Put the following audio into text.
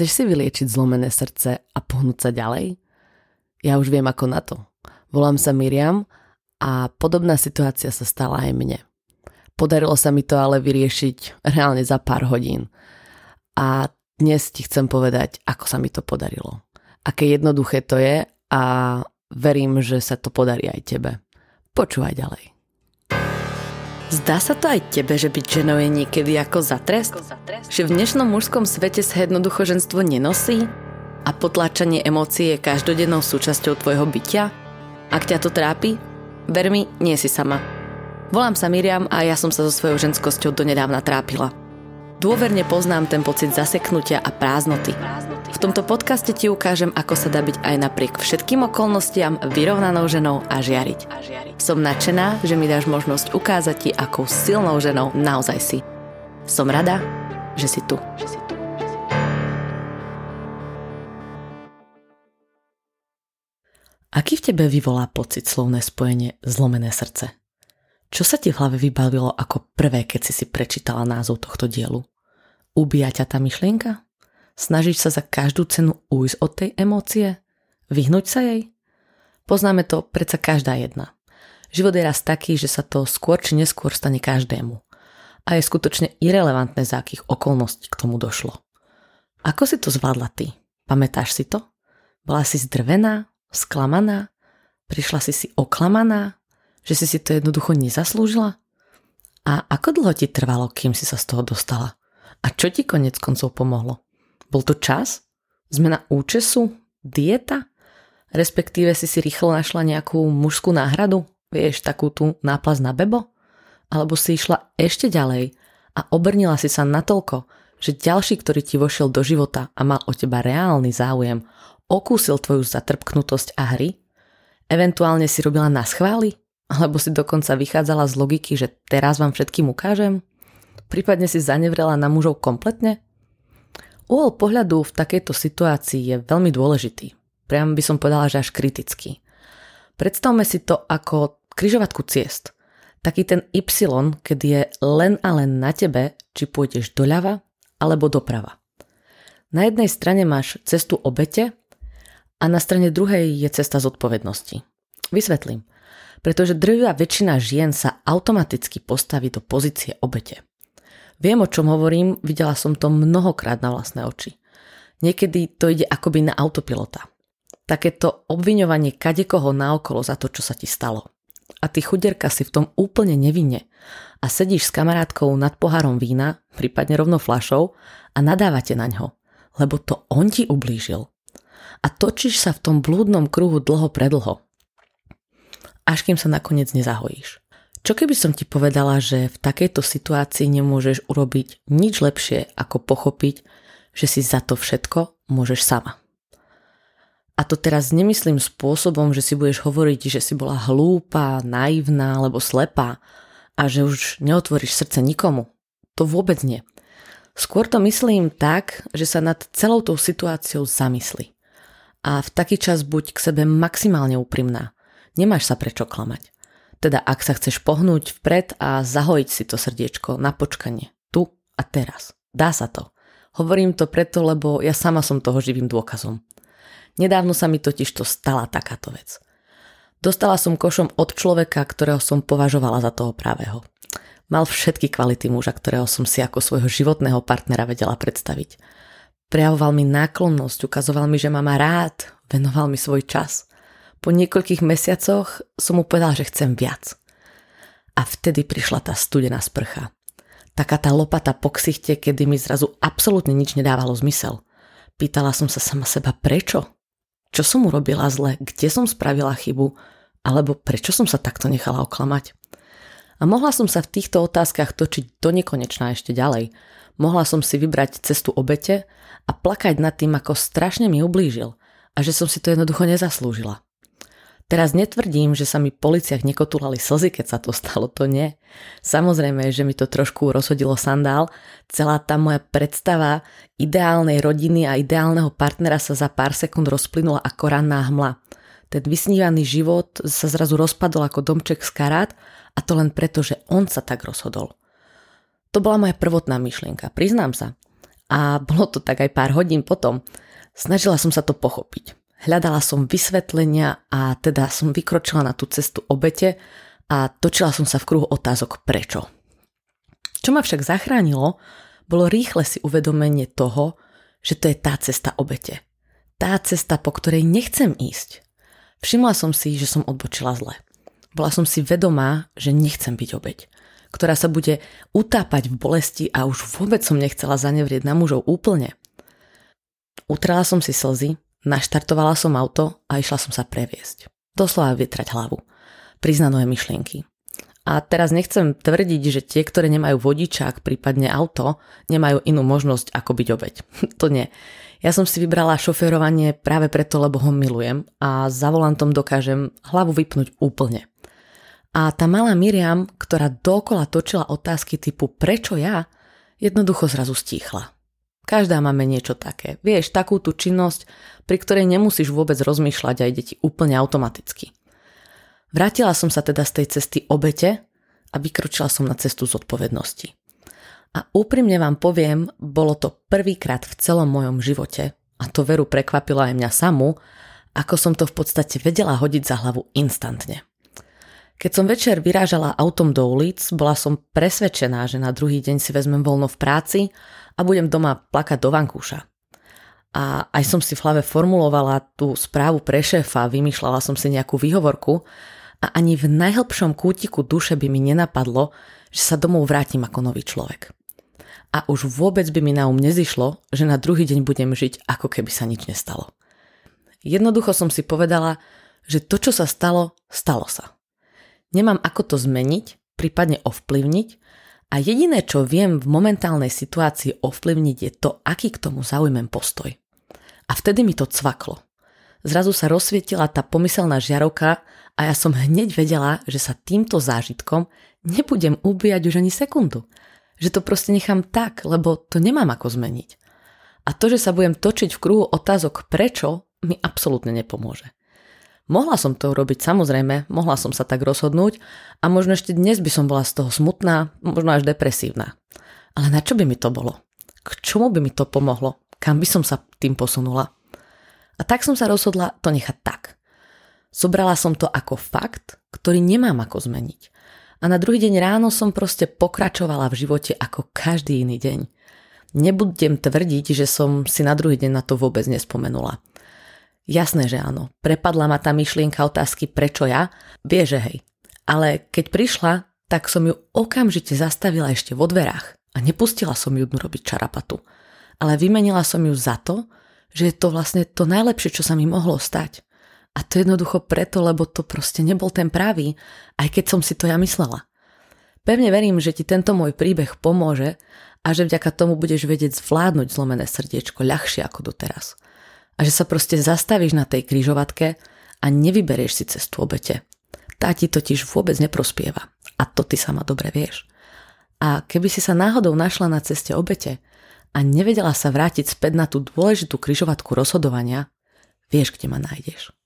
Chceš si vyliečiť zlomené srdce a pohnúť sa ďalej? Ja už viem ako na to. Volám sa Miriam a podobná situácia sa stala aj mne. Podarilo sa mi to ale vyriešiť reálne za pár hodín. A dnes ti chcem povedať, ako sa mi to podarilo. Aké jednoduché to je a verím, že sa to podarí aj tebe. Počúvaj ďalej. Zdá sa to aj tebe, že byť ženou je niekedy ako za trest? Že v dnešnom mužskom svete sa jednoducho ženstvo nenosí? A potláčanie emócií je každodennou súčasťou tvojho bytia? Ak ťa to trápi, ver mi, nie si sama. Volám sa Miriam a ja som sa so svojou ženskosťou donedávna trápila. Dôverne poznám ten pocit zaseknutia a prázdnoty. V tomto podcaste ti ukážem, ako sa dá byť aj napriek všetkým okolnostiam vyrovnanou ženou a žiariť. Som nadšená, že mi dáš možnosť ukázať ti, akou silnou ženou naozaj si. Som rada, že si tu. Aký v tebe vyvolá pocit slovné spojenie zlomené srdce? Čo sa ti v hlave vybavilo ako prvé, keď si si prečítala názov tohto dielu? Ubíja ťa tá myšlienka? Snažíš sa za každú cenu ujsť od tej emócie? Vyhnúť sa jej? Poznáme to predsa každá jedna. Život je raz taký, že sa to skôr či neskôr stane každému. A je skutočne irrelevantné, za akých okolností k tomu došlo. Ako si to zvládla ty? Pamätáš si to? Bola si zdrvená? Sklamaná? Prišla si si oklamaná? Že si si to jednoducho nezaslúžila? A ako dlho ti trvalo, kým si sa z toho dostala? A čo ti konec koncov pomohlo? Bol to čas? Zmena účesu? Dieta? Respektíve si si rýchlo našla nejakú mužskú náhradu? Vieš, takú tú náplaz na bebo? Alebo si išla ešte ďalej a obrnila si sa natoľko, že ďalší, ktorý ti vošiel do života a mal o teba reálny záujem, okúsil tvoju zatrpknutosť a hry? Eventuálne si robila na schvály? Alebo si dokonca vychádzala z logiky, že teraz vám všetkým ukážem? Prípadne si zanevrela na mužov kompletne? Uhol pohľadu v takejto situácii je veľmi dôležitý. Priam by som povedala, že až kritický. Predstavme si to ako kryžovatku ciest. Taký ten Y, kedy je len a len na tebe, či pôjdeš doľava alebo doprava. Na jednej strane máš cestu obete a na strane druhej je cesta zodpovednosti. Vysvetlím. Pretože drvivá väčšina žien sa automaticky postaví do pozície obete. Viem, o čom hovorím, videla som to mnohokrát na vlastné oči. Niekedy to ide akoby na autopilota. Takéto obviňovanie kadekoho naokolo za to, čo sa ti stalo. A ty chuderka si v tom úplne nevinne a sedíš s kamarátkou nad pohárom vína, prípadne rovno flašou a nadávate na ňo, lebo to on ti ublížil. A točíš sa v tom blúdnom kruhu dlho predlho. Až kým sa nakoniec nezahojíš. Čo keby som ti povedala, že v takejto situácii nemôžeš urobiť nič lepšie, ako pochopiť, že si za to všetko môžeš sama. A to teraz nemyslím spôsobom, že si budeš hovoriť, že si bola hlúpa, naivná alebo slepá a že už neotvoríš srdce nikomu. To vôbec nie. Skôr to myslím tak, že sa nad celou tou situáciou zamysli. A v taký čas buď k sebe maximálne úprimná. Nemáš sa prečo klamať. Teda ak sa chceš pohnúť vpred a zahojiť si to srdiečko na počkanie. Tu a teraz. Dá sa to. Hovorím to preto, lebo ja sama som toho živým dôkazom. Nedávno sa mi totiž to stala takáto vec. Dostala som košom od človeka, ktorého som považovala za toho pravého. Mal všetky kvality muža, ktorého som si ako svojho životného partnera vedela predstaviť. Prejavoval mi náklonnosť, ukazoval mi, že ma má rád, venoval mi svoj čas. Po niekoľkých mesiacoch som mu povedal, že chcem viac. A vtedy prišla tá studená sprcha. Taká tá lopata po ksichte, kedy mi zrazu absolútne nič nedávalo zmysel. Pýtala som sa sama seba prečo? Čo som urobila zle? Kde som spravila chybu? Alebo prečo som sa takto nechala oklamať? A mohla som sa v týchto otázkach točiť do nekonečná ešte ďalej. Mohla som si vybrať cestu obete a plakať nad tým, ako strašne mi ublížil a že som si to jednoducho nezaslúžila. Teraz netvrdím, že sa mi po liciach nekotulali slzy, keď sa to stalo, to nie. Samozrejme, že mi to trošku rozhodilo sandál. Celá tá moja predstava ideálnej rodiny a ideálneho partnera sa za pár sekúnd rozplynula ako ranná hmla. Ten vysnívaný život sa zrazu rozpadol ako domček z karát a to len preto, že on sa tak rozhodol. To bola moja prvotná myšlienka, priznám sa. A bolo to tak aj pár hodín potom. Snažila som sa to pochopiť. Hľadala som vysvetlenia a teda som vykročila na tú cestu obete a točila som sa v kruhu otázok prečo. Čo ma však zachránilo, bolo rýchle si uvedomenie toho, že to je tá cesta obete. Tá cesta, po ktorej nechcem ísť. Všimla som si, že som odbočila zle. Bola som si vedomá, že nechcem byť obeť, ktorá sa bude utápať v bolesti a už vôbec som nechcela zanevrieť na mužov úplne. Utrala som si slzy, naštartovala som auto a išla som sa previesť. Doslova vytrať hlavu. Priznanové myšlienky. A teraz nechcem tvrdiť, že tie, ktoré nemajú vodičák, prípadne auto, nemajú inú možnosť ako byť obeď. to nie. Ja som si vybrala šoférovanie práve preto, lebo ho milujem a za volantom dokážem hlavu vypnúť úplne. A tá malá Miriam, ktorá dokola točila otázky typu prečo ja, jednoducho zrazu stíchla. Každá máme niečo také. Vieš, takú tú činnosť, pri ktorej nemusíš vôbec rozmýšľať a ide ti úplne automaticky. Vrátila som sa teda z tej cesty obete a vykročila som na cestu zodpovednosti. A úprimne vám poviem, bolo to prvýkrát v celom mojom živote, a to veru prekvapilo aj mňa samú, ako som to v podstate vedela hodiť za hlavu instantne. Keď som večer vyrážala autom do ulic, bola som presvedčená, že na druhý deň si vezmem voľno v práci a budem doma plakať do vankúša. A aj som si v hlave formulovala tú správu pre šéfa, vymýšľala som si nejakú výhovorku, a ani v najhlbšom kútiku duše by mi nenapadlo, že sa domov vrátim ako nový človek. A už vôbec by mi na um nezišlo, že na druhý deň budem žiť, ako keby sa nič nestalo. Jednoducho som si povedala, že to, čo sa stalo, stalo sa. Nemám ako to zmeniť, prípadne ovplyvniť a jediné, čo viem v momentálnej situácii ovplyvniť je to, aký k tomu zaujmem postoj. A vtedy mi to cvaklo. Zrazu sa rozsvietila tá pomyselná žiarovka a ja som hneď vedela, že sa týmto zážitkom nebudem ubíjať už ani sekundu. Že to proste nechám tak, lebo to nemám ako zmeniť. A to, že sa budem točiť v kruhu otázok prečo, mi absolútne nepomôže. Mohla som to urobiť, samozrejme, mohla som sa tak rozhodnúť a možno ešte dnes by som bola z toho smutná, možno až depresívna. Ale na čo by mi to bolo? K čomu by mi to pomohlo? Kam by som sa tým posunula? A tak som sa rozhodla to nechať tak. Sobrala som to ako fakt, ktorý nemám ako zmeniť. A na druhý deň ráno som proste pokračovala v živote ako každý iný deň. Nebudem tvrdiť, že som si na druhý deň na to vôbec nespomenula. Jasné, že áno. Prepadla ma tá myšlienka otázky prečo ja, vie, že hej. Ale keď prišla, tak som ju okamžite zastavila ešte vo dverách a nepustila som ju robiť čarapatu. Ale vymenila som ju za to, že je to vlastne to najlepšie, čo sa mi mohlo stať. A to jednoducho preto, lebo to proste nebol ten pravý, aj keď som si to ja myslela. Pevne verím, že ti tento môj príbeh pomôže a že vďaka tomu budeš vedieť zvládnuť zlomené srdiečko ľahšie ako doteraz. A že sa proste zastavíš na tej kryžovatke a nevyberieš si cestu obete. Tá ti totiž vôbec neprospieva. A to ty sama dobre vieš. A keby si sa náhodou našla na ceste obete a nevedela sa vrátiť späť na tú dôležitú kryžovatku rozhodovania, vieš, kde ma nájdeš.